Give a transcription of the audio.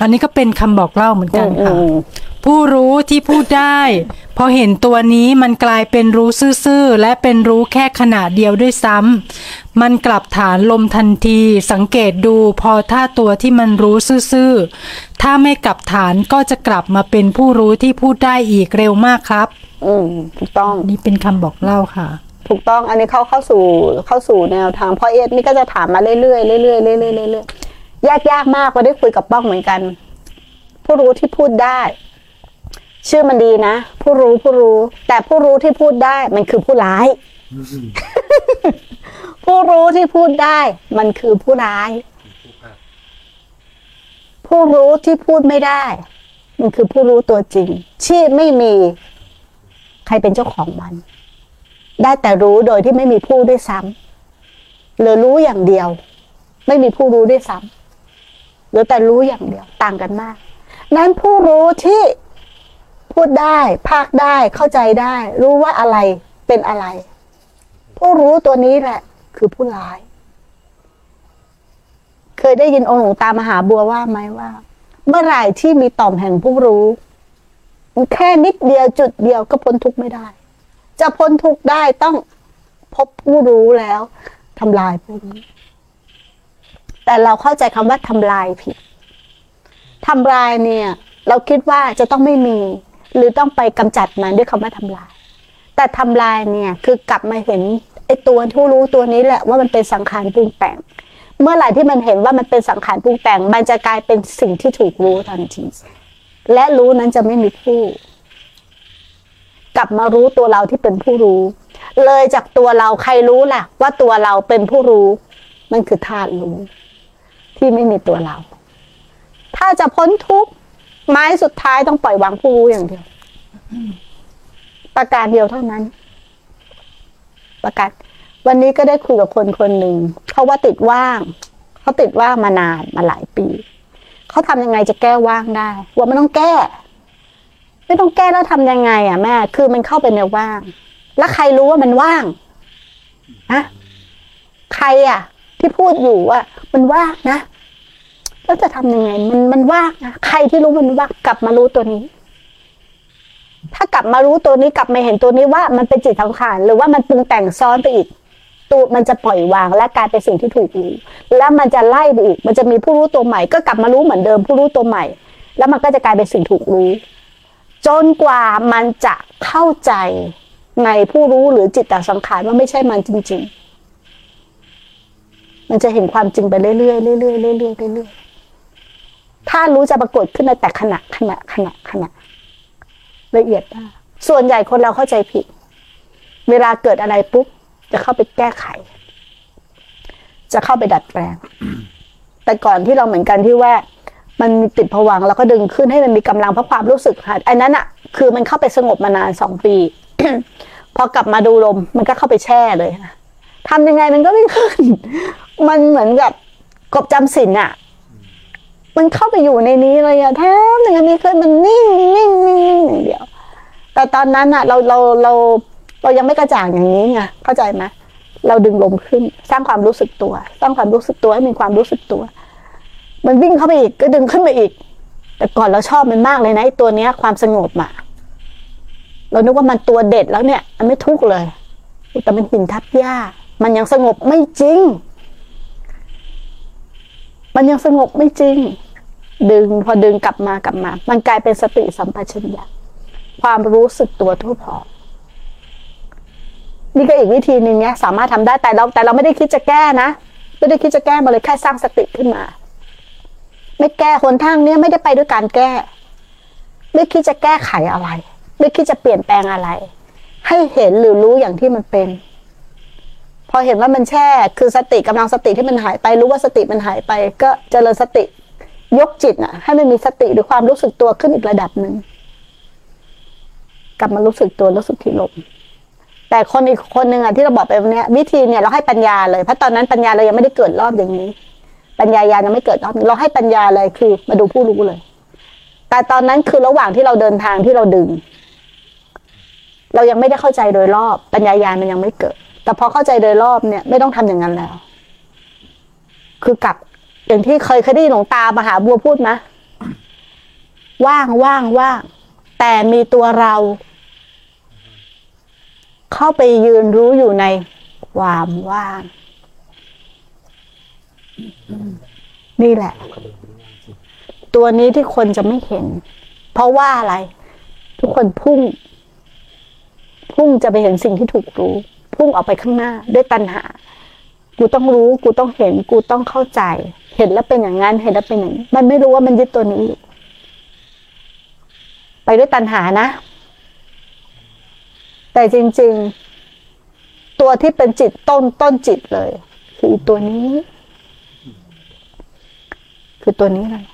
อันนี้ก็เป็นคำบอกเล่าเหมือนกันค่ะอืมผู้รู้ที่พูดได้ พอเห็นตัวนี้มันกลายเป็นรู้ซื่อๆ และเป็นรู้แค่ขณะเดียวด้วยซ้ำมันกลับฐานลมทันที สังเกตดูพอถ้าตัวที่มันรู้ซื่อๆ ถ้าไม่กลับฐานก็จะกลับมาเป็นผู้รู้ที่พูดได้อีกเร็วมากครับ อืมถูกต้องนี่เป็นคำบอกเล่าค่ะ ถูกต้องอันนี้เขาเข้าสู่เข้าสู่แนวทางเพราะเอสนี่ก็จะถามมาเรื่อยๆเรื่อยๆเรื่อยๆเรื่อยๆเรื่อ ยากยากมากพอได้คุยกับป้องเหมือนกัน ผู้รู้ที่พูดได้ ชื่อมันดีนะ ผู้รู้ผู้รู้ แต่ผู้รู้ที่พูดได้ มันคือผู้ร้าย ผู้รู้ที่พูดได้ มันคือผู้ร้าย ผู้รู้ที่พูดไม่ได้ มันคือผู้รู้ตัวจริง ที่ไม่มี ใครเป็นเจ้าของมัน ได้แต่รู้โดยที่ไม่มีผู้ด้วยซ้ำหรือรู้อย่างเดียว ไม่มีผู้รู้ด้วยซ้ำ หรือแต่รู้อย่างเดียวต่างกันมาก นั้นผู้รู้ที่พูดได้ ภาคได้เข้าใจได้ รู้ว่าอะไรเป็นอะไร ผู้รู้ตัวนี้แหละ คือผู้ร้าย เคยได้ยินองค์หลวงตามหาบัวว่าไหมว่า เมื่อไหร่ที่มีต่อมแห่งผู้รู้ แค่นิดเดียวจุดเดียวก็พ้นทุกข์ไม่ได้ จะพ้นทุกข์ได้ต้องพบผู้รู้แล้วทำลายผู้รู้ แต่เราเข้าใจคำว่าทำลายผิดทำลายเนี่ย เราคิดว่าจะต้องไม่มี หรือต้องไปกำจัดมันด้วยคำว่าทำลาย แต่ทำลายเนี่ยคือกลับมาเห็นไอ้ตัวผู้รู้ตัวนี้แหละว่ามันเป็นสังขารปรุงแต่ง เมื่อไหร่ที่มันเห็นว่ามันเป็นสังขารปรุงแต่ง มันจะกลายเป็นสิ่งที่ถูกรู้ทันทีและรู้นั้นจะไม่มีผู้ กลับมารู้ตัวเราที่เป็นผู้รู้ เลยจากตัวเราใครรู้ล่ะ ว่าตัวเราเป็นผู้รู้ มันคือธาตุรู้ ที่ไม่มีตัวเรา ถ้าจะพ้นทุกข์ไม้สุดท้ายต้องปล่อยวางผู้รู้อย่างเดียว ประการเดียวเท่านั้น ประกาศวันนี้ก็ได้คุยกับคนคนหนึ่งเขาว่าติดว่าง เขาติดว่างมานานมาหลายปี เขาทำยังไงจะแก้ว่างได้ ว่าไมันต้องแก้ ไม่ต้องแก้แล้วทำยังไง อะแม่ คือมันเข้าไปในว่าง แล้วใครรู้ว่ามันว่างฮะใครอะ ที่พูดอยู่ว่า มันว่างนะ แล้วจะทำยังไง มันมันว่างนะใครที่รู้มันว่างกลับมารู้ตัวนี้ ถ้ากลับมารู้ตัวนี้กลับมาเห็นตัวนี้ว่ามันเป็นจิตสังขารหรือว่ามันปรุงแต่งซ้อนไปอีก ตัวมันจะปล่อยวางและกลายเป็นสิ่งที่ถูกรู้แล้วมันจะไล่ไปอีก มันจะมีผู้รู้ตัวใหม่ ก็กลับมารู้เหมือนเดิม ผู้รู้ตัวใหม่ แล้วมันก็จะกลายเป็นสิ่งถูกรู้ จนกว่ามันจะเข้าใจในผู้รู้หรือจิตตสังขารว่าไม่ใช่มันจริง ๆ มันจะเห็นความจริงไปเรื่อยเรื่อยๆเรื่อยๆเรื่อยๆเรื่อยๆ ถ้ารู้จะปรากฏขึ้นในแต่ขณะขณะขณะขณะละเอียดมากส่วนใหญ่คนเราเข้าใจผิด เวลาเกิดอะไรปุ๊บจะเข้าไปแก้ไข จะเข้าไปดัดแปลง แต่ก่อนที่เราเหมือนกันที่ว่า มันมีติดผวังแล้วก็ดึงขึ้นให้มันมีกำลังเพราะความรู้สึกค่ะอันนั้นอะคือมันเข้าไปสงบมานานสองปี พอกลับมาดูลม มันก็เข้าไปแช่เลยนะทำยังไงมันก็ไม่ขึ้น มันเหมือนกับกบจำศีลอะ มันเข้าไปอยู่ในนี้เลยอะแทบยังไงไม่ขึ้นมันนิ่งนิ่งนิ่งนิ่งอย่างเดียว แต่ตอนนั้นอะเราเราเราเรายังไม่กระจ่างอย่างนี้ไงเข้าใจไหมเราดึงลมขึ้น สร้างความรู้สึกตัว สร้างความรู้สึกตัวให้มีความรู้สึกตัว มันวิ่งเข้าไปอีกก็ดึงขึ้นมาอีก แต่ก่อนเราชอบมันมากเลยนะไอ้ตัวเนี้ยความสงบอะเรานึกว่ามันตัวเด็ดแล้วเนี่ย มันไม่ทุกข์เลย แต่มันหินทับหญ้า มันยังสงบไม่จริง มันยังสงบไม่จริง ดึงพอดึงกลับมากลับมา มันกลายเป็นสติสัมปชัญญะความรู้สึกตัวทั่วพร้อมนี่ก็อีกวิธีหนึ่งเนี้ยสามารถทำได้แต่เราแต่เราไม่ได้คิดจะแก้นะไม่ได้คิดจะแก้มาเลยแค่สร้างสติขึ้นมา ไม่แก้คนทางเนี้ยไม่ได้ไปด้วยการแก้ ไม่คิดจะแก้ไขอะไร ไม่คิดจะเปลี่ยนแปลงอะไร ให้เห็นหรือรู้อย่างที่มันเป็น พอเห็นว่ามันแช่ คือสติกำลังสติที่มันหายไป รู้ว่าสติมันหายไป ก็เจริญสติ ยกจิตอะให้มันมีสติหรือความรู้สึกตัวขึ้นอีกระดับหนึ่งกลับมารู้สึกตัวรู้สึกที่ลมแต่คนอีกคนหนึ่งอะที่เราบอกไปวันนี้วิธีเนี่ยเราให้ปัญญาเลยเพราะตอนนั้นปัญญาเรายังไม่ได้เกิดรอบอย่างนี้ ปัญญายายังไม่เกิดรอบเราให้ปัญญาเลยคือ มาดูผู้รู้เลย แต่ตอนนั้นคือระหว่างที่เราเดินทางที่เราดึง เรายังไม่ได้เข้าใจโดยรอบ ปัญญายามันยังไม่เกิด แต่พอเข้าใจโดยรอบเนี่ย ไม่ต้องทำอย่างนั้นแล้ว คือกลับ อย่างที่เคยเคยได้หลวงตามหาบัวพูดนะว่างว่างว่างแต่มีตัวเรา เข้าไปยืนรู้อยู่ในความว่าง นี่แหละ ตัวนี้ที่คนจะไม่เห็น เพราะว่าอะไร ทุกคนพุ่ง พุ่งจะไปเห็นสิ่งที่ถูกรู้ พุ่งออกไปข้างหน้า ด้วยตัณหา กูต้องรู้ กูต้องเห็น กูต้องเข้าใจ เห็นแล้วเป็นอย่างนั้นเห็นแล้วเป็นอย่างนี้มันไม่รู้ว่ามันยึดตัวนี้อยู่ไปด้วยตัณหานะ แต่จริง ๆ ตัวที่เป็นจิตต้นต้นจิตเลย คือตัวนี้ คือตัวนี้เลย